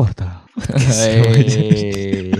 portal. Hey.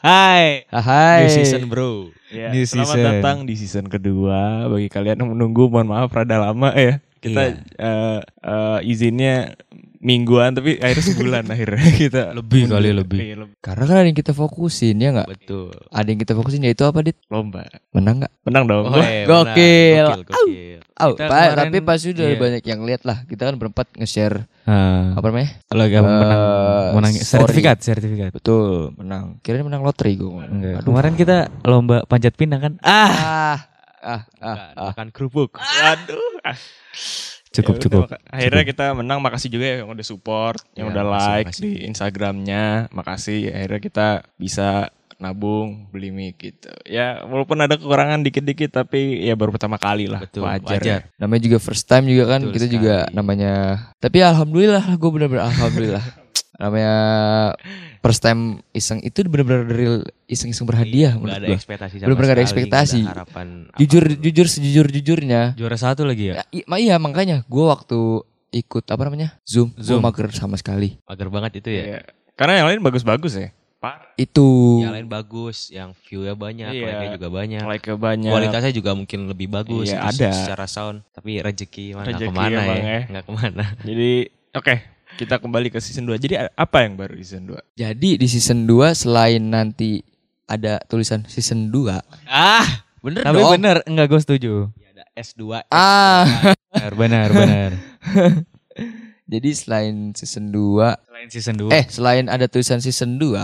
Hai. Hai. New season bro. Ya, New selamat season. datang di season kedua. Bagi kalian yang menunggu, mohon maaf rada lama ya. Kita Iya. eh, eh, izinnya mingguan tapi akhirnya sebulan akhirnya kita Lebih kali, lebih. Lebih. Karena kan ada yang kita fokusin ya nggak? Betul. Ada yang kita fokusin yaitu apa dit? lomba. Menang nggak? Menang dong. Oh, iya, Gokil. benar. Gokil, gokil. Oh, Kita Pak, kemarin- tapi pasti udah iya. banyak yang lihat lah. Kita kan berempat nge-share Ah, apa namanya? lagi apa menang, Eh, menang story. sertifikat, sertifikat. Betul, menang. Kirain menang lotre gue. Enggak. Aduh. Kemarin kita lomba panjat pinang kan? Ah, Ah, ah, ah, ah. makan kerupuk. Waduh. Ah. Cukup, Ya cukup. udah, Akhirnya kita menang. Makasih juga ya yang udah support, yang Ya, udah makasih, like makasih. di Instagramnya. Makasih. Akhirnya kita bisa nabung beli mic gitu. Ya walaupun ada kekurangan dikit-dikit tapi ya baru pertama kali lah. Betul, wajar. wajar. ya. Namanya juga first time juga kan. Betul kita juga sekali. namanya. Tapi alhamdulillah gue bener-bener alhamdulillah. namanya first time iseng itu bener-bener real iseng-iseng berhadiah Nggak menurut ada gue. ekspektasi sama Belum pernah ada ekspektasi. ada harapan Jujur apa pun. jujur sejujur jujurnya. juara satu lagi ya. Ya, iya makanya gue waktu ikut apa namanya zoom, zoom. Mager sama sekali. Mager banget itu ya. Iya. Karena yang lain bagus-bagus ya. Parah. Itu Yang lain bagus, yang view-nya banyak, Iya. like-nya juga banyak. Like banyak. Kualitasnya juga mungkin lebih bagus Iya, itu ada. secara sound, tapi rezeki mana Rezeki ke mana ya? ya. Nggak ke mana. Jadi oke, kita kembali ke season 2. Jadi apa yang baru di season 2? Jadi di season 2 selain nanti ada tulisan season 2 Ah, Bener tapi dong. bener enggak gue setuju. Ya, ada S2. Ah, Benar, benar, benar. jadi selain season 2 Selain season 2 eh selain ada tulisan season 2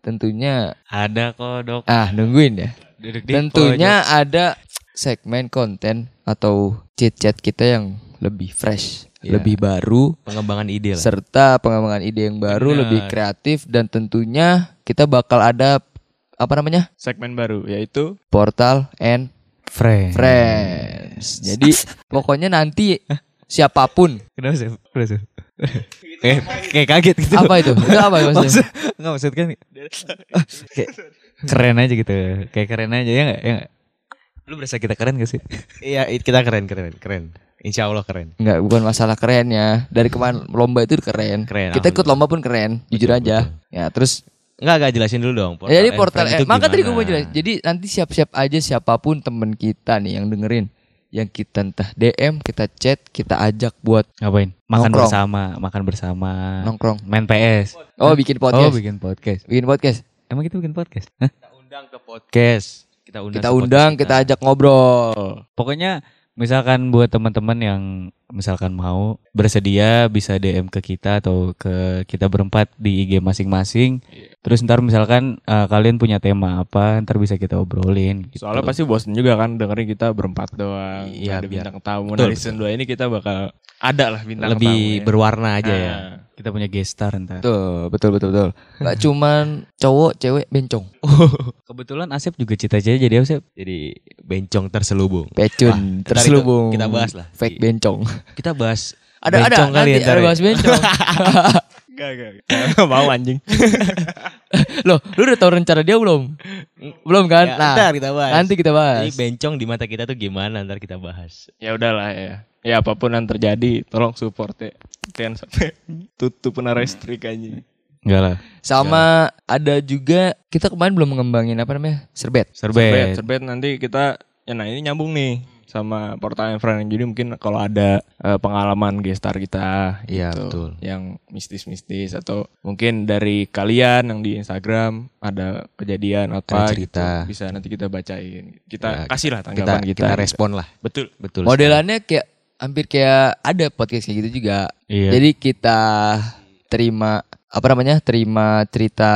tentunya ada kok, Dok. ah nungguin ya. Duduk di Tentunya ada segmen konten atau chit-chat kita yang lebih fresh, Iya. lebih baru pengembangan ide lah. serta pengembangan ide yang baru Benar. lebih kreatif dan tentunya kita bakal ada apa namanya? Segmen baru yaitu Portal and Friend. Friends. Jadi pokoknya nanti siapa pun Kenapa sih? Kenapa sih? kayak, kayak kaget gitu. apa itu? Itu apa maksudnya? Maksud, nggak maksud kan kayak keren aja gitu. Kayak keren aja ya nggak? Ya nggak? Lu berasa kita keren gak sih? Iya, kita keren, keren, keren. Insya Allah keren. Enggak, bukan masalah keren ya. Dari kemarin lomba itu keren. Keren, Kita ikut lomba pun keren, jujur Betul, aja. betul. Ya, terus Enggak, enggak jelasin dulu dong. Ya, jadi portal eh, maka tadi gue mau jelas. Jadi nanti siap-siap aja siapa pun temen kita nih yang dengerin yang kita entah DM, kita chat, kita ajak buat ngapain? Makan Nongkrong. bersama, makan bersama. nongkrong. Main PS. Oh, bikin Oh, podcast. bikin podcast. bikin podcast. Emang kita bikin podcast? Hah? Kita undang ke podcast. Kita undang. Kita undang, kita ajak ngobrol. Pokoknya misalkan buat teman-teman yang misalkan mau bersedia bisa DM ke kita atau ke kita berempat di IG masing-masing. Terus ntar misalkan eh, kalian punya tema apa, ntar bisa kita obrolin. Gitu. Soalnya pasti bosen juga kan dengerin kita berempat doang. Iya, ada biar- bintang tamu. Betul, Dari season 2 ini kita bakal ada lah bintang lebih tamu. ya. berwarna aja ya. Ah. Kita punya guest star ntar. Betul, betul, betul, betul. Gak cuman cowok, cewek, bencong. Kebetulan Asep juga cita-cita jadi apa Asep? Jadi bencong terselubung. Pecun, ntar terselubung. kita bahas lah. Fake bencong. Kita bahas Ada, ada, bencong kali nanti ya ntar ada ya. bahas bencong. Gak, gak, gak. Mau anjing. Loh, lu udah tahu rencana dia belum? Belum kan? Ya, nah, ntar kita bahas. nanti kita bahas. Jadi bencong di mata kita tuh gimana ntar kita bahas. ya udahlah ya. Ya apa pun yang terjadi, tolong support ya. Jangan sampai tutup pernah restrik aja. Enggak lah. Sama ada juga kita kemarin belum mengembangin apa namanya? Serbet. Serbet, Serbet. serbet nanti kita ya nah ini nyambung nih sama portal yang friend jadi mungkin kalau ada eh, pengalaman gestar kita Iya, gitu, betul. yang mistis-mistis atau mungkin dari kalian yang di Instagram ada kejadian apa Ada cerita. gitu, bisa nanti kita bacain kita Ya, kasih lah Kita, tanggapan kita kita gitu. respon lah. betul Betul. Modelannya kayak hampir kayak ada podcast kayak gitu juga. Iya. Jadi kita terima apa namanya? Terima cerita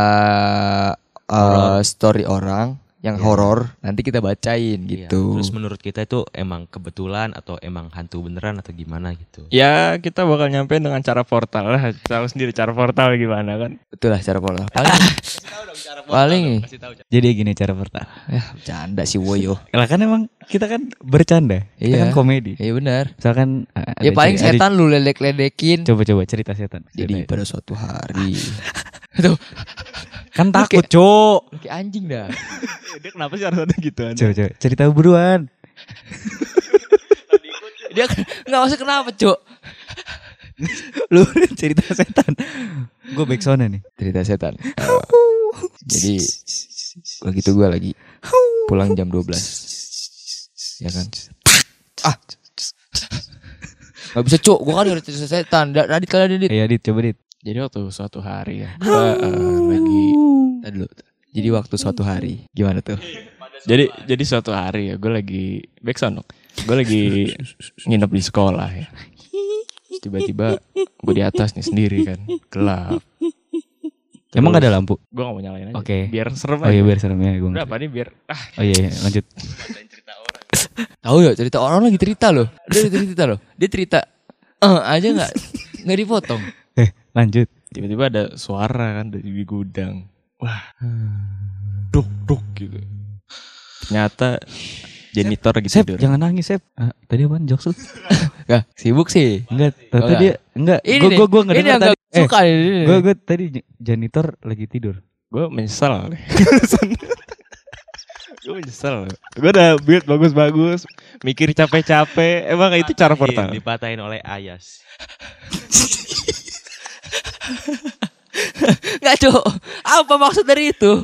uh, story orang yang Iya. horor nanti kita bacain Iya, gitu. Terus menurut kita itu emang kebetulan atau emang hantu beneran atau gimana gitu. ya kita bakal nyampein dengan cara portal lah tahu sendiri cara portal gimana kan Betul lah cara pola. Paling paling Jadi gini cara pertama. ya bercanda sih woyo. Lah kan emang kita kan bercanda. Kita Iya. kan komedi. Iya benar. Misalkan uh, Ya ada paling ceri- ada- setan lu ledek-ledekin. Coba-coba cerita setan. Jadi Cerita. pada suatu hari Tuh kan takut, Cok. kayak anjing dah. dia kenapa sih harus ada gitu Coba coba cerita buruan. Dia nggak masuk kenapa, Cuk? Lu cerita setan. Gue backsound nih. cerita setan. Eh, jadi begitu gue lagi pulang jam 12 ya kan ah Gak bisa cuk, gue kan udah cerita setan Radit kali Radit Iya, Dit, coba Dit. Jadi waktu suatu hari ya, gue eh, lagi. Tadi dulu Jadi waktu suatu hari Gimana tuh? Jadi jadi suatu hari ya, gue lagi backsound dong. Gue lagi nginep di sekolah ya. Terus Tiba-tiba gue di atas nih sendiri kan, gelap. Emang gak ada lampu? Gue gak mau nyalain aja. Oke. Biar serem Oh aja. iya biar serem ya gue. Berapa nih biar ah Oh iya, iya, lanjut. Tahu ya cerita orang lagi cerita loh Dia cerita loh Dia cerita eh aja gak Gak dipotong lanjut. tiba-tiba ada suara kan dari gudang. Wah, duk duk gitu. Ternyata janitor lagi Sep, tidur. jangan nangis, Sep. Ah, tadi apaan jokes lu? Gak sibuk sih Enggak, Oh, tadi dia enggak. Ini Gue nih, gue gue enggak Ini dengar yang tadi. gak suka ini gue gue tadi janitor lagi tidur. Gue menyesal. gue menyesal. Gue udah build bagus-bagus, mikir capek-capek. Emang itu cara pertama. dipatahin oleh Ayas. Gak cok Apa maksud dari itu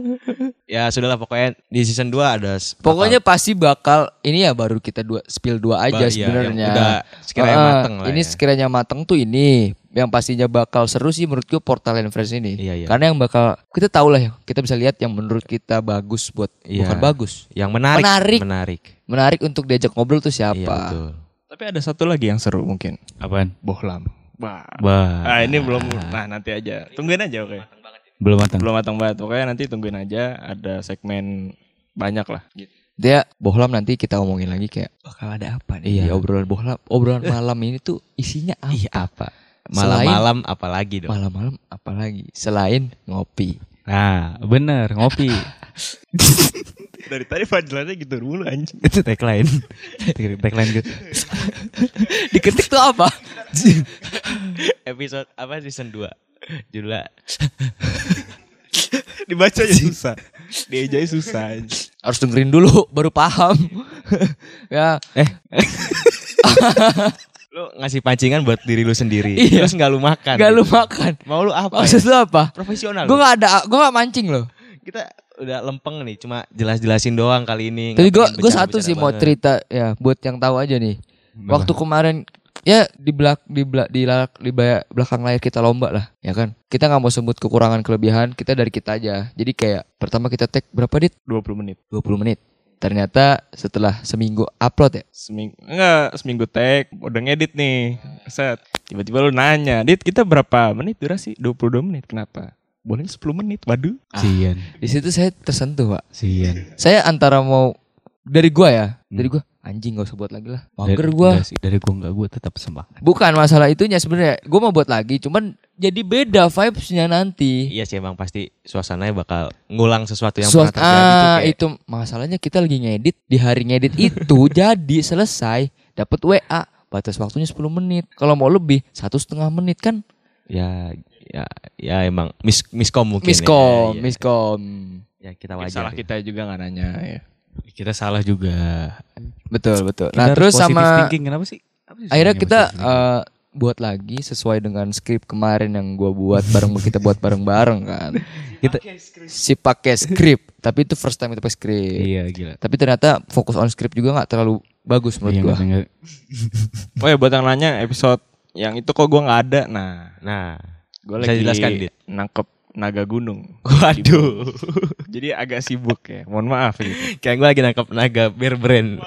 Ya sudahlah pokoknya di season 2 ada s- Pokoknya pasti bakal Ini ya baru kita dua spill dua aja Ba- iya, sebenarnya udah sekiranya Ah, mateng lah Ini ya. sekiranya mateng tuh ini Yang pastinya bakal seru sih menurut gue Portal and Friends ini Iya, iya. Karena yang bakal Kita tahu lah ya Kita bisa lihat yang menurut kita bagus buat Iya. Bukan bagus yang menarik. Menarik. Menarik. Menarik untuk diajak ngobrol tuh Iya siapa betul. Tapi ada satu lagi yang seru mungkin. Apaan? Bohlam. Wah. Bah. Ah ini belum. Nah nanti aja. Tungguin aja oke. Belum matang. Belum matang banget. Pokoknya nanti tungguin aja. Ada segmen banyak lah. Gitu. Dia bohlam nanti kita omongin lagi kayak Bakal ada apa nih Iya. di obrolan bohlam Obrolan malam ini tuh isinya apa Ih apa? Malam-malam apalagi dong. Malam-malam apalagi Selain ngopi Nah, bener ngopi. Dari tadi panjelannya gitu dulu anjing. Itu tagline. tagline gue. Diketik tuh apa? Episode apa season 2? Judulnya Dibacanya susah. Diejanya susah. anjing. Harus dengerin dulu baru paham. ya, lu ngasih pancingan buat diri lu sendiri. Iya. Terus nggak lu makan. gak lu makan. Mau lu apa? Maksud ya? lu apa? Profesional. Gue lu. gak ada, gue gak mancing loh. Kita udah lempeng nih, cuma jelas-jelasin doang kali ini. Tapi gue gue satu sih mau cerita ya buat yang tahu aja nih. Waktu kemarin ya di belak di belak di, la- di baya- belakang layar kita lomba lah, ya kan. Kita nggak mau sebut kekurangan kelebihan, kita dari kita aja. Jadi kayak pertama kita tag berapa dit? 20 menit. 20 menit. Ternyata setelah seminggu upload ya. Seminggu enggak seminggu tag udah ngedit nih. Set. Tiba-tiba lu nanya, "Dit, kita berapa menit durasi?" 22 menit. Kenapa? Boleh 10 menit. Waduh. Sian, Di situ saya tersentuh, Pak. sian. Saya antara mau dari gua ya, dari gua anjing gak usah buat lagi lah. Mager Dari- gua. enggak sih, dari gua enggak gua tetap semangat. Bukan masalah itunya sebenarnya. Gua mau buat lagi, cuman jadi beda vibes-nya nanti. Iya sih emang pasti suasananya bakal ngulang sesuatu yang Suas- pernah terjadi ah, kayak itu masalahnya kita lagi ngedit di hari ngedit itu jadi selesai dapat WA batas waktunya 10 menit kalau mau lebih satu setengah menit kan ya ya ya emang mis miskom mungkin miskom ya, ya, miskom ya kita Ya, wajar salah ya. kita juga nggak nanya ya. Kita salah juga. betul betul Kita nah terus positive sama thinking. kenapa sih? Apa sih akhirnya kita eh, buat lagi sesuai dengan skrip kemarin yang gua buat bareng kita buat bareng bareng kan kita si pakai skrip tapi itu first time kita pakai skrip iya gila. tapi ternyata fokus on script juga nggak terlalu bagus menurut Iya, nggak- Oh ya buat yang nanya episode yang itu kok gua nggak ada. Nah, nah gue lagi jelaskan, Dit? nangkep naga gunung. waduh. Jadi agak sibuk ya. Mohon maaf gitu. kayak gue lagi nangkep naga bear brand.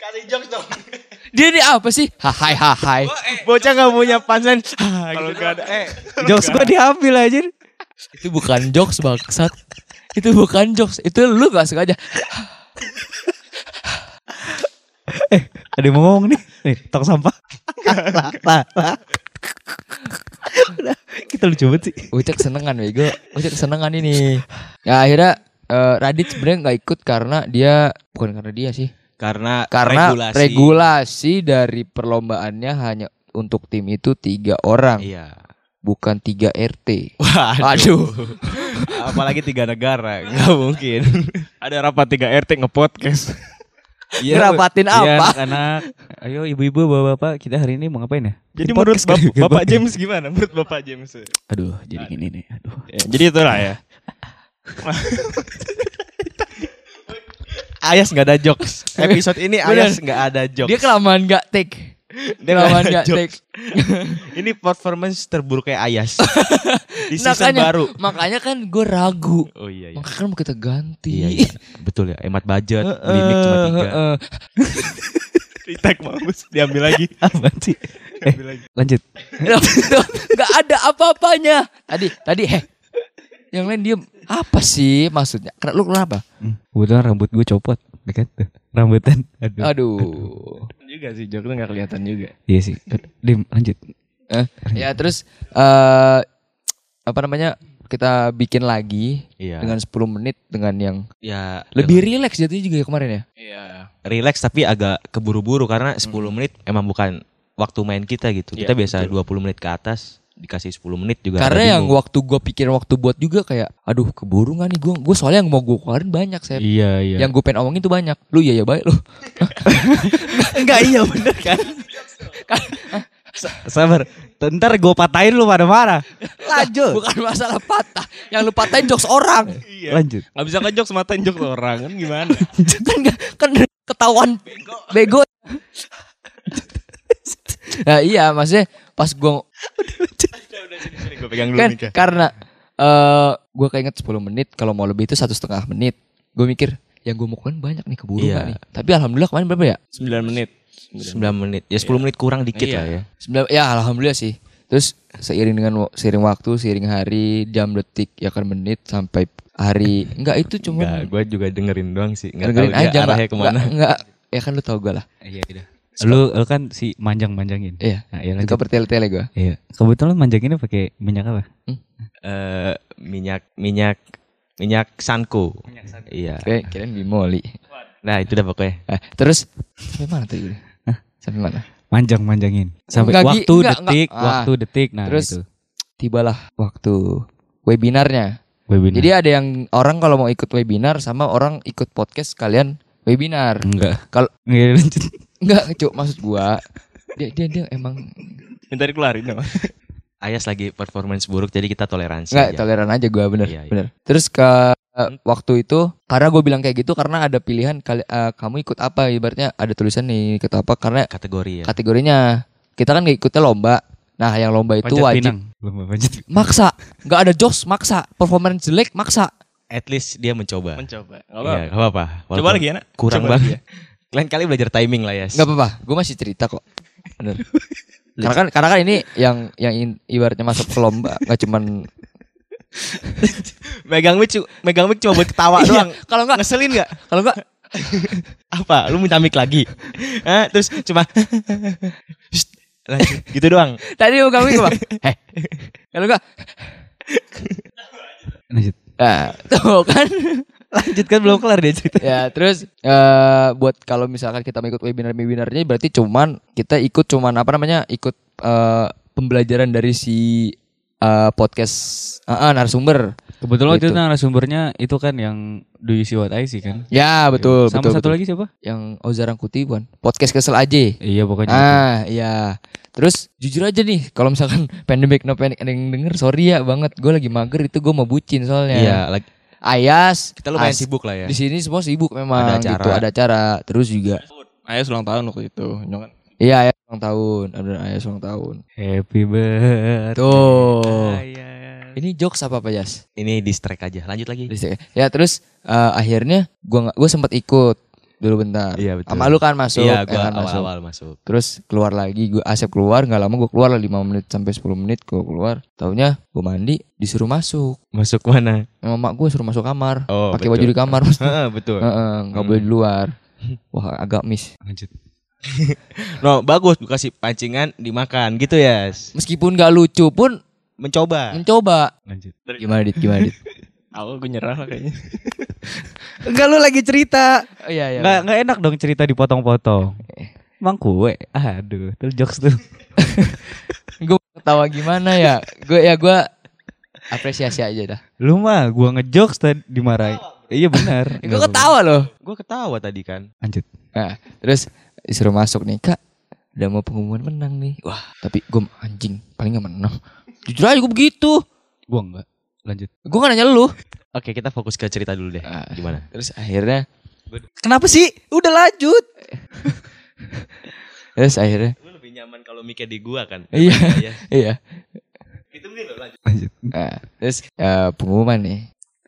Kasih jokes dong. Dia ini apa sih? Hai hai hai. Bocah nggak punya punchline Kalau nggak ada eh. Jokes gua diambil aja. itu bukan jokes bangsat. Itu bukan jokes. Itu lu gak sengaja Ada yang mau ngomong nih. Nih, tong sampah. lah, lah, lah. Udah, Kita lucu banget sih. Ucek senengan bego Ucek senengan ini ya akhirnya eh, Radit sebenarnya nggak ikut karena dia bukan karena dia sih karena karena regulasi, regulasi, dari perlombaannya hanya untuk tim itu tiga orang iya bukan tiga RT waduh Aduh. apalagi tiga negara nggak mungkin ada rapat 3 RT ngepodcast. Ngerapatin Iya, apa? anak-anak. Ayo ibu-ibu, bapak-bapak, kita hari ini mau ngapain ya? Jadi Di menurut Bap- kan? Bapak James gimana? Menurut Bapak James. Aduh, jadi gini nih. Aduh. Ya, jadi itulah ya. Ayas nggak ada jokes. Episode ini Ayas nggak ada jokes. Dia kelamaan gak take. Nggak gak take. ini performance terburuk kayak Ayas. Di season Makanya, baru. makanya kan gue ragu. Oh iya iya. Makanya kan mau kita ganti. Iya, iya. Betul ya, hemat budget, beli mic cuma tiga. Heeh. Retake mampus diambil lagi. Apaan sih? Eh, lanjut. Gak ada apa-apanya. Tadi, tadi heh. Yang lain diem. Apa sih maksudnya? Lu kenapa? Hmm, Kebetulan rambut gue copot. Dekat tuh. Rambutan. Aduh. Aduh. juga sih jok tuh gak kelihatan juga. Iya sih. Dim, lanjut. Eh, ya terus eh apa namanya? Kita bikin lagi Iya. dengan 10 menit dengan yang Ya lebih rileks jadinya juga ya kemarin ya. Iya. relax tapi agak keburu-buru karena 10 menit emang bukan waktu main kita gitu. Iya, Kita biasa 20 menit ke atas dikasih 10 menit juga. Karena yang bingung. waktu gua pikir waktu buat juga kayak aduh keburu gak nih gua gua soalnya yang mau gua keluarin banyak saya. Iya, iya. Yang gue pengen omongin tuh banyak. Lu iya ya baik lu. enggak iya bener kan. Sabar. Ntar gue patahin lu pada marah. Lanjut. Bukan masalah patah. Yang lu patahin jokes orang. Lanjut. Gak bisa ngejok sematain jok orang kan gimana? kan nggak- kan ketahuan bego. nah iya maksudnya pas gua Gue pegang dulu kan karena eh gua keinget 10 menit kalau mau lebih itu satu setengah menit. Gue mikir yang gue mau keluarin banyak nih keburu Iya. nggak nih. Tapi alhamdulillah kemarin berapa ya? 9 menit. 9 menit. Ya 10 menit kurang dikit Iya. lah ya. Sembilan, ya alhamdulillah sih. Terus seiring dengan seiring waktu, seiring hari, jam, detik, ya kan menit sampai hari. Enggak itu cuma Enggak, gue juga dengerin doang sih. Enggak tahu dengerin dia aja enggak, arahnya ke mana. enggak, enggak. Ya kan lu tau gue lah. Iya, iya. Lu, lu kan si manjang-manjangin. Iya. Nah, iya Suka bertele-tele gue. Iya. Kebetulan manjanginnya pakai minyak apa? Eh, minyak minyak minyak sanko. Iya. Oke, kirain bimoli. Nah, itu dah pokoknya. Eh, terus sampai mana tadi gue? Sampai mana? Manjang-manjangin. Sampai Enggak, waktu Enggak, detik, enggak. Ah. waktu detik. Nah, Terus itu. tibalah waktu webinarnya. Webinar. Jadi ada yang orang kalau mau ikut webinar sama orang ikut podcast kalian webinar. enggak. Kalau lanjut. Enggak, cuk, maksud gua dia dia dia emang Minta dikeluarin dong. Ayas lagi performance buruk jadi kita toleransi enggak aja. toleran aja gua bener Iya, iya. bener. Terus ke eh, waktu itu karena gue bilang kayak gitu karena ada pilihan kali eh, kamu ikut apa ibaratnya ada tulisan nih ikut apa karena Kategori ya. kategorinya kita kan nggak ikutnya lomba. Nah yang lomba itu Panjat wajib pinang. Lomba panjat. maksa nggak ada jokes maksa performance jelek maksa At least dia mencoba. Mencoba. Gak Iya, apa-apa. apa-apa. Coba lagi ya nak. Kurang Coba banget. Lain kali belajar timing lah ya. nggak apa-apa gue masih cerita kok bener karena kan karena kan ini yang yang in- ibaratnya masuk ke lomba nggak cuman Megang mic, megang mic cuma buat ketawa Iya, doang. kalau nggak Ngeselin gak? kalau nggak Apa? Lu minta mic lagi? Hah? Terus cuma lanjut. gitu doang. tadi mau kami bang heh kalau nggak Lanjut. nah, tuh kan Lanjut kan belum kelar dia cerita. ya terus eh buat kalau misalkan kita mau ikut webinar webinarnya berarti cuman kita ikut cuman apa namanya ikut eh pembelajaran dari si eh, podcast eh, eh, narasumber Kebetulan Gitu. itu narasumbernya itu kan yang Do You See What I See kan? ya betul Sama betul, satu betul. lagi siapa? yang Ozarang Kuti bukan podcast kesel aja Iya pokoknya itu. ah iya terus jujur aja nih kalau misalkan pandemic no panic ada yang denger sorry ya banget gue lagi mager itu gue mau bucin soalnya Iya, lagi Ayas kita lumayan As- sibuk lah ya. di sini semua sibuk memang Ada acara. gitu ada acara terus juga Ayah ulang tahun waktu itu. Kan. iya Ayas ulang tahun ada Ayas ulang tahun Happy birthday. tuh Ayas. ini jokes apa apa Jas Ini distract aja. Lanjut lagi. ya terus eh, akhirnya gua nggak gua sempat ikut dulu bentar Iya, betul. sama lu kan masuk Iya, ya gua kan, awal-awal masuk. terus keluar lagi gua Asep keluar nggak lama gua keluar lah 5 menit sampai 10 menit gua keluar taunya gua mandi disuruh masuk Masuk mana? sama mak gua suruh masuk kamar Oh, pakai baju di kamar Heeh, betul. Heeh, nggak boleh di luar wah agak miss Lanjut. No, bagus gua kasih pancingan dimakan gitu ya. meskipun nggak lucu pun Mencoba. mencoba Lanjut. gimana dit gimana dit Aku gue nyerah lah kayaknya. Enggak lu lagi cerita. oh, iya iya Enggak enggak enak dong cerita dipotong-potong. Emang kue. Aduh, tuh jokes tuh. gue ketawa gimana ya gue ya gue apresiasi aja dah Lu mah gua ngejokes tadi dimarahin. Iya benar. Gue ketawa loh. Gue ketawa tadi kan. Lanjut. Nah, terus disuruh masuk nih kak. Udah mau pengumuman menang nih. Wah, tapi gue anjing paling gak menang. Jujur aja gue begitu. Gua enggak. Lanjut. Gue gak nanya lu. Oke kita fokus ke cerita dulu deh. Ah. Gimana? Terus akhirnya, Kenapa sih? Udah lanjut. terus akhirnya, Lu lebih nyaman kalau mikir di gua kan. Iya. Iya. iya. Itu mungkin lo lanjut. Lanjut. Nah, terus ya, pengumuman nih.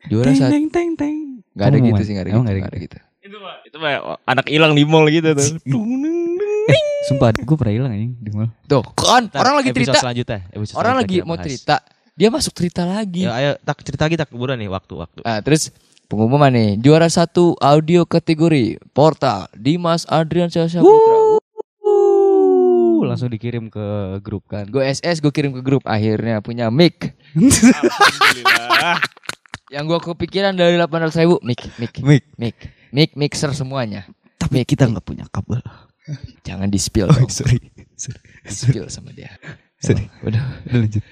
Juara Teng satu. teng teng teng. Gak ada gitu sih, gak ada Emang gitu. nggak Gak ada ada gitu. Itu mah itu mah anak hilang di mall gitu tuh. Eh, sumpah gue pernah hilang anjing di mall. Tuh, kan orang lagi cerita. selanjutnya. Orang selanjutnya lagi mau bahas. cerita. Dia masuk cerita lagi. Ya, ayo tak cerita lagi tak keburan nih waktu-waktu. Nah, terus pengumuman nih, juara satu audio kategori Portal Dimas Adrian Syah Putra. Uh, langsung dikirim ke grup kan. Gue SS, gue kirim ke grup. Akhirnya punya mic. Alhamdulillah. Yang gue kepikiran dari 800 ribu, mic, mic, Mic. mic, mic, mixer semuanya. Tapi kita nggak punya kabel. Jangan di spill, dong. sorry. Sorry. di spill sama dia. Sorry. Udah. Udah lanjut.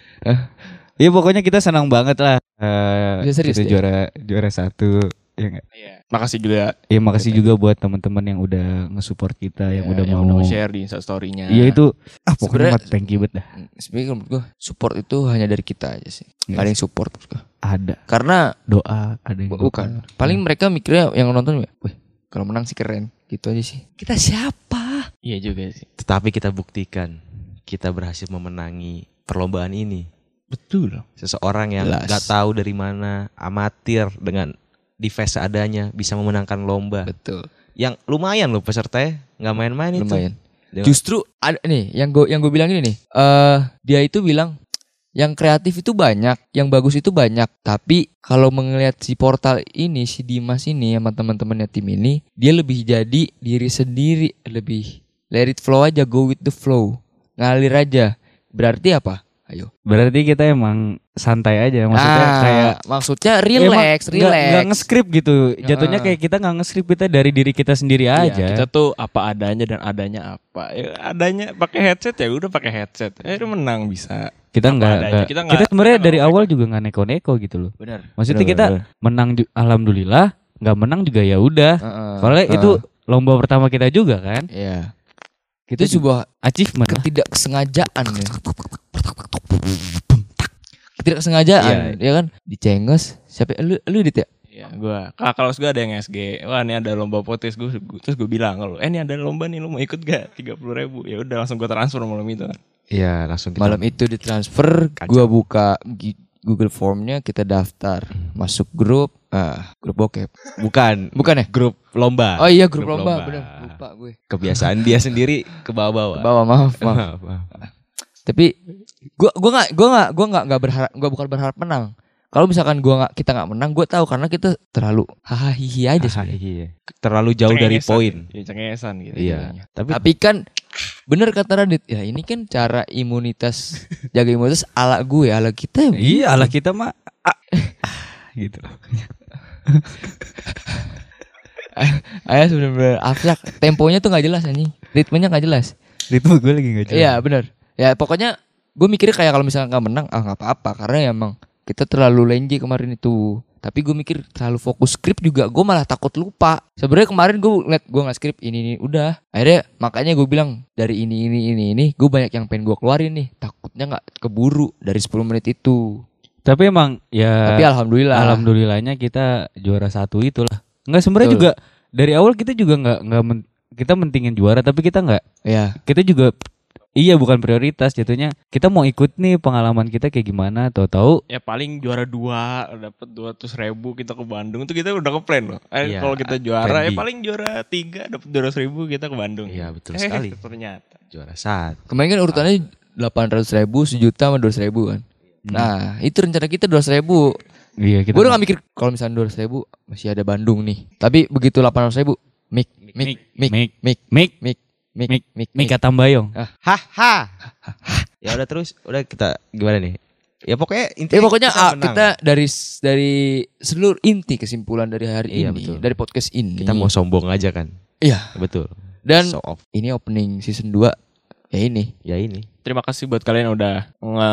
Iya pokoknya kita senang banget lah. Eh, Bisa serius kita deh. juara juara satu. Ya nggak? Iya. Makasih juga Iya makasih juga buat teman-teman yang udah nge-support kita, yang ya, udah yang mau. udah share di Insta story-nya. Iya itu ah Sebenarnya- pokoknya mah thank you banget dah. Sebenarnya kalau menurut gue support itu hanya dari kita aja sih. Yes. Gak ada yang support menurut gue. Ada Karena doa, ada yang doa. bukan. Paling mereka mikirnya yang nonton, wih kalau menang sih keren. Gitu aja sih. Kita siapa? Iya juga sih. Tetapi kita buktikan kita berhasil memenangi perlombaan ini. Betul. Seseorang yang Jelas. nggak tahu dari mana amatir dengan device seadanya bisa memenangkan lomba. Betul. Yang lumayan loh pesertanya nggak main-main itu. Lumayan. Justru ada nih yang gue yang gue bilang ini nih. Eh dia itu bilang yang kreatif itu banyak, yang bagus itu banyak. Tapi kalau melihat si portal ini, si Dimas ini sama teman-temannya tim ini, dia lebih jadi diri sendiri, lebih let it flow aja, go with the flow, ngalir aja. Berarti apa? Ayo. Berarti kita emang santai aja maksudnya Ah, kayak maksudnya relax, Emang relax. nggak nge-script gitu. Jatuhnya Ah. kayak kita nggak nge-script kita dari diri kita sendiri Iya, aja. kita tuh apa adanya dan adanya apa. Ya, adanya pakai headset ya udah pakai headset. Eh menang bisa. kita nggak Kita kita, sebenarnya dari nggak awal juga nggak neko-neko gitu loh. Benar. Maksudnya Benar, kita benar. menang alhamdulillah, nggak menang juga ya udah. Heeh. Soalnya Heeh. itu lomba pertama kita juga kan. Iya. Kita Itu sebuah achievement. ketidaksengajaan ya. Ketidaksengajaan, ya kan? Dicenges. Siapa lu lu dit ya? Iya, gua kakak kelas gua ada yang SG. Wah, ini ada lomba potes gua, gua- terus gua bilang kalau eh ini ada lomba nih lu mau ikut gak? Tiga puluh ribu. Ya udah langsung gua transfer malam itu kan. Iya langsung kita Malam itu ditransfer, gua buka Google Formnya, kita daftar, masuk grup, ah, grup bokep. bukan Bukan ya? grup lomba. Oh iya grup, Grup lomba, lomba. bener. Lupa gue. Kebiasaan dia sendiri ke bawah-bawah. Bawa maaf, maaf. Maaf, maaf. Tapi gua gua nggak gua nggak gua nggak nggak berharap gua bukan berharap menang. Kalau misalkan gua nggak kita nggak menang, gua tahu karena kita terlalu hahaha aja Ah, sebenarnya. iya. Terlalu jauh dari Cengengesan poin. Iya, cengengesan gitu. Iya. Tapi Tapi kan bener kata Radit, ya ini kan cara imunitas jaga imunitas ala gue, ala kita. ya Iya, ala kita mah ah, gitu. Ayah sebenarnya abstrak, temponya tuh nggak jelas anjing, ritmenya nggak jelas. Ritme gue lagi nggak jelas. Iya bener. Ya pokoknya gue mikirnya kayak kalau misalnya nggak menang, ah nggak apa-apa karena ya emang kita terlalu lenje kemarin itu. Tapi gue mikir terlalu fokus skrip juga, gue malah takut lupa. Sebenarnya kemarin gue ngeliat gue nggak skrip ini ini udah. Akhirnya makanya gue bilang dari ini ini ini ini, gue banyak yang pengen gue keluarin nih. Takutnya nggak keburu dari 10 menit itu. Tapi emang ya Tapi alhamdulillah. alhamdulillahnya kita juara satu itulah. Nggak sebenarnya juga dari awal kita juga nggak nggak men- kita mentingin juara tapi kita nggak Ya, kita juga iya bukan prioritas jatuhnya kita mau ikut nih pengalaman kita kayak gimana tahu-tahu Ya paling juara dua dapat dua ratus ribu kita ke Bandung itu kita udah ngeplan loh. Eh, Iya, kalau kita juara plan ya paling juara tiga dapat dua ratus ribu kita ke Bandung. Iya, betul Eh, sekali. Ternyata. juara saat. kemarin kan urutannya 800 ribu, sejuta sama 200 ribu kan. Nah, itu rencana kita 200 ribu. iya kita Gue udah gak mikir kalau misalnya 200 ribu masih ada Bandung nih. Tapi begitu 800 ribu, mik, mik, mik, mik, Mik. mik, Mik mik, mik, Mik. mik, Mika Tambayong Haha. ya udah terus, udah kita gimana nih? Ya pokoknya Ya intinya pokoknya kita, ah, menang. kita dari dari seluruh inti kesimpulan dari hari Iya, ini, betul. dari podcast ini. kita mau sombong aja kan. Iya. Betul. Dan off. ini opening season 2 ya ini. Ya ini. Terima kasih buat kalian yang udah nge,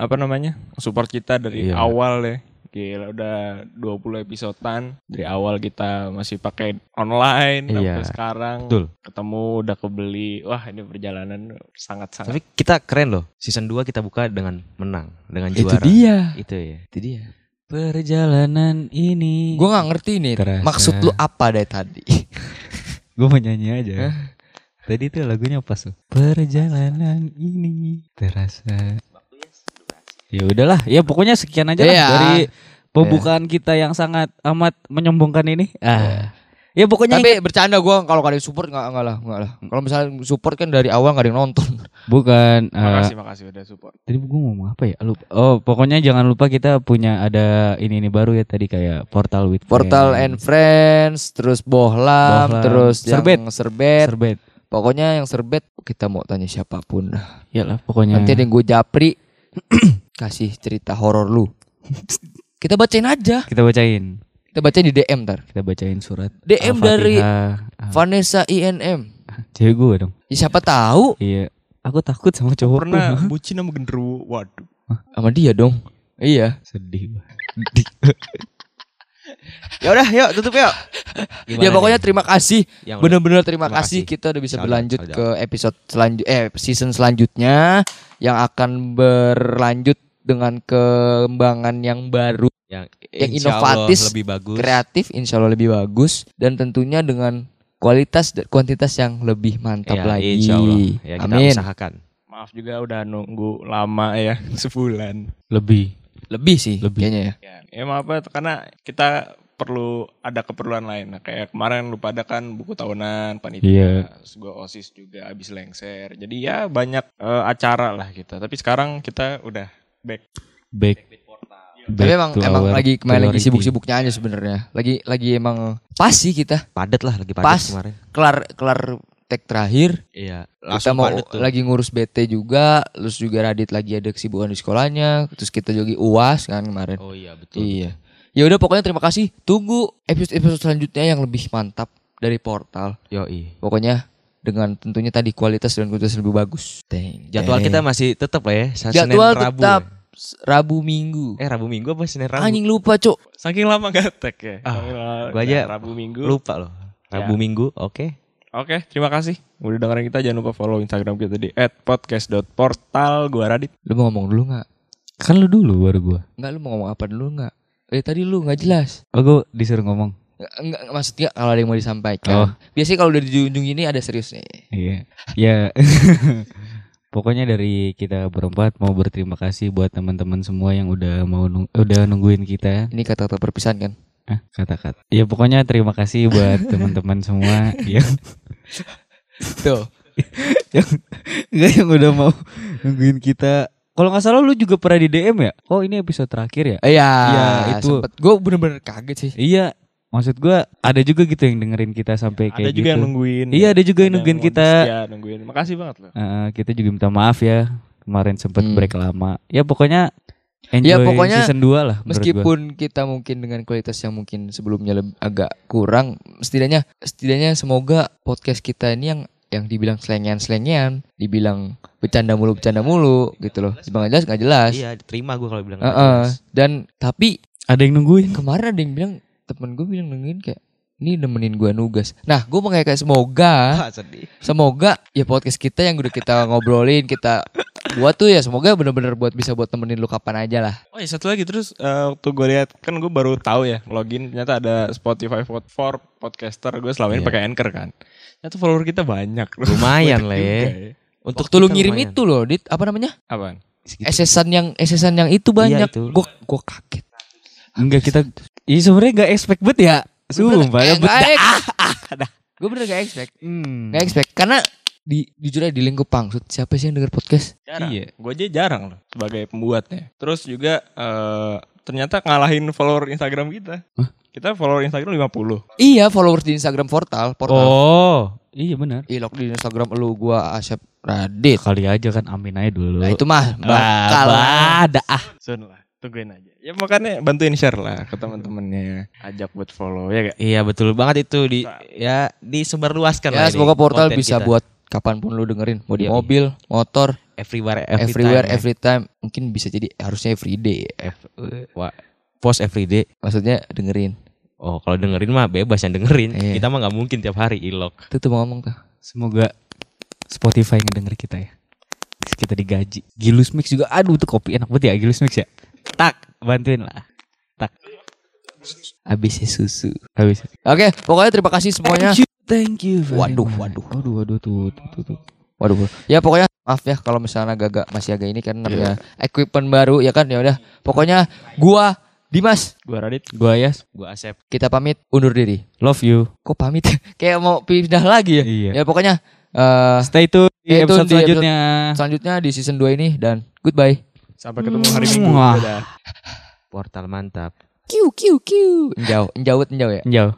apa namanya support kita dari Iya. awal ya Gila udah 20 episodean dari awal kita masih pakai online Iya. sampai sekarang Betul. ketemu udah kebeli. Wah, ini perjalanan sangat-sangat Tapi kita keren loh. Season 2 kita buka dengan menang, dengan Itu juara. dia. Itu ya. Itu dia. Perjalanan ini. Gue nggak ngerti nih Terasa. maksud lu apa dari tadi. Gue mau nyanyi aja. Tadi tuh lagunya pas tuh. Perjalanan ini terasa. Ya udahlah, ya pokoknya sekian aja lah Iya. dari pembukaan kita yang sangat amat menyombongkan ini. Ah. Ya pokoknya Tapi bercanda gue kalau kalian support nggak nggak lah nggak lah. Kalau misalnya support kan dari awal nggak ada yang nonton. bukan eh, Makasih, makasih udah support. tadi gue ngomong apa ya? Lupa. Oh, pokoknya jangan lupa kita punya ada ini ini baru ya tadi kayak portal with Portal and Friends. Friends, terus bohlam, Bohlam. terus Serbet. yang serbet. Serbet. Pokoknya yang serbet kita mau tanya siapa pun. Iyalah pokoknya. Nanti ada yang gue japri kasih cerita horor lu. kita bacain aja. kita bacain. Kita bacain di DM ntar. Kita bacain surat. DM dari Vanessa INM. Cewek gue dong. Ya, siapa tahu Iya. Aku takut sama cowok. Pernah bucin sama genderuwo. Waduh. sama dia dong. Iya. sedih. Ya udah, yuk tutup yuk. Gimana ya pokoknya nih? terima kasih. Bener-bener terima, Terima kasih. kasih. kita udah bisa berlanjut ke episode selanjut eh season selanjutnya yang akan berlanjut dengan kembangan yang baru, yang, yang inovatif, lebih bagus. kreatif, insya Allah lebih bagus dan tentunya dengan kualitas dan kuantitas yang lebih mantap Ya, lagi. Insya Allah. Ya, kita Amin. usahakan. Maaf juga udah nunggu lama ya, sebulan. Lebih. Lebih sih Lebih. kayaknya ya. Ya, ya maaf ya, karena kita perlu ada keperluan lain. Nah, kayak kemarin lu pada kan buku tahunan, panitia, Iya. terus gua OSIS juga habis lengser. Jadi ya banyak eh, acara lah kita. Tapi sekarang kita udah back. Back. Tapi emang emang our lagi kemarin lagi sibuk-sibuknya aja sebenarnya. Lagi lagi emang pas sih kita Padat lah lagi padat Pas. kemarin. kelar kelar tag terakhir Iya, kita langsung mau padat tuh. lagi ngurus BT juga, terus juga Radit lagi ada kesibukan di sekolahnya, terus kita juga UAS kan kemarin. Oh iya, betul. Iya. Ya udah pokoknya terima kasih. Tunggu episode episode selanjutnya yang lebih mantap dari portal. Yoi. Pokoknya dengan tentunya tadi kualitas dan kualitas lebih bagus. Deng, Jadwal deng. kita masih tetap lah ya, Senin jadwal Rabu. tetap ya. s- Rabu Minggu. Eh Rabu Minggu apa Senin Rabu? Anjing lupa, Cuk. Saking lama gak tag ya. Ah, gua aja Rabu Minggu. Lupa loh. Rabu Ya. Minggu, oke. Oke, terima kasih. Udah dengerin kita jangan lupa follow Instagram kita di @podcast.portal. Gua Radit. Lu mau ngomong dulu nggak? Kan lu dulu baru gua. Enggak, lu mau ngomong apa dulu nggak? Eh tadi lu nggak jelas. Oh gua disuruh ngomong. Enggak, enggak maksudnya kalau ada yang mau disampaikan. Oh. Biasanya kalau udah di ujung ini ada serius nih. Iya. Ya. Pokoknya dari kita berempat mau berterima kasih buat teman-teman semua yang udah mau nung- udah nungguin kita. Ini kata-kata perpisahan kan? Kata-kata. Ya pokoknya terima kasih buat teman-teman semua yang Tuh. yang enggak yang udah mau nungguin kita. Kalau nggak salah lu juga pernah di DM ya? Oh ini episode terakhir ya? Iya, Iya, itu. Gue bener-bener kaget sih. Iya. Maksud gua ada juga gitu yang dengerin kita sampai kayak Ada juga gitu. yang nungguin. Iya ada juga yang nungguin kita. setia nungguin. Makasih banget loh. Eh, kita juga minta maaf ya kemarin sempat Hmm. break lama. Ya pokoknya enjoy Ya, pokoknya season 2 lah menurut gua. Meskipun kita mungkin dengan kualitas yang mungkin sebelumnya lebih agak kurang, setidaknya setidaknya semoga podcast kita ini yang yang dibilang selengean-selengean, dibilang bercanda mulu bercanda mulu gitu loh. Sebenarnya jelas nggak jelas. Iya, diterima gue kalau bilang. Heeh. nggak jelas. Dan tapi ada yang nungguin. kemarin ada yang bilang temen gue bilang nungguin kayak ini nemenin gue nugas. Nah, gue mau kayak semoga, Ah, sedih. semoga ya podcast kita yang udah kita ngobrolin, kita buat tuh ya semoga bener-bener buat bisa buat temenin lu kapan aja lah. Oh ya satu lagi terus eh, waktu gue lihat kan gue baru tahu ya login ternyata ada Spotify for, podcaster gue selama ini Iya. pakai Anchor kan. Ternyata follower kita banyak. Lumayan lah ya. juga Untuk Waktu lu ngirim lumayan. itu loh, Dit, apa namanya? Apaan? Esesan yang esesan yang itu banyak. Iya, itu. Gue gue kaget. Enggak kita Iya sebenarnya enggak expect bet ya. Sumpah ya. bet. Gue bener gak expect. Hmm. Gak expect karena di jujur aja di lingkup pangsut siapa sih yang denger podcast? Jarang. Iya. Gue aja jarang loh sebagai pembuatnya. Terus juga eh, ternyata ngalahin follower Instagram kita. Kita follower Instagram 50. Iya followers di Instagram portal portal. Oh, iya benar. Ih, log di Instagram lu gua Asep Radit. Kali aja kan amin aja dulu. Nah itu mah bakal Ah, ada ah. Soon lah. Tungguin aja. Ya makanya bantuin share lah ke teman-temannya. Ajak buat follow ya gak? Iya betul banget itu di ya disebarluaskan Ya lah ini semoga portal bisa kita. buat kapan pun lu dengerin mau di Iya, mobil, motor, everywhere every everywhere, time, ya. every time. Mungkin bisa jadi harusnya everyday. ya. Post everyday. Maksudnya dengerin. Oh, kalau dengerin mah bebas yang dengerin. Iya. Kita mah nggak mungkin tiap hari ilok. Itu tuh mau ngomong tuh. Semoga Spotify ngedenger kita ya. Kita digaji. Gilus Mix juga aduh tuh kopi enak banget ya Gilus Mix ya. Tak, bantuin lah. Habisnya susu. Habis. Oke, pokoknya terima kasih semuanya. Thank you, thank you. Waduh, waduh. waduh, waduh tuh, tuh, tuh, tuh. Waduh. Ya pokoknya maaf ya kalau misalnya agak masih agak ini kan namanya equipment baru ya kan ya udah. Pokoknya gua Dimas, Gua Radit. Gua Yas, Gua Asep. kita pamit undur diri. love you. Kok pamit? Kayak mau pindah lagi ya? Iya. Ya pokoknya eh Stay tune di episode di episode- selanjutnya. selanjutnya di season 2 ini dan goodbye. Sampai ketemu hari Minggu. Wah. Dadah. Portal mantap. Kiu kiu kiu. Enjau, enjawut enjau ya. Jauh.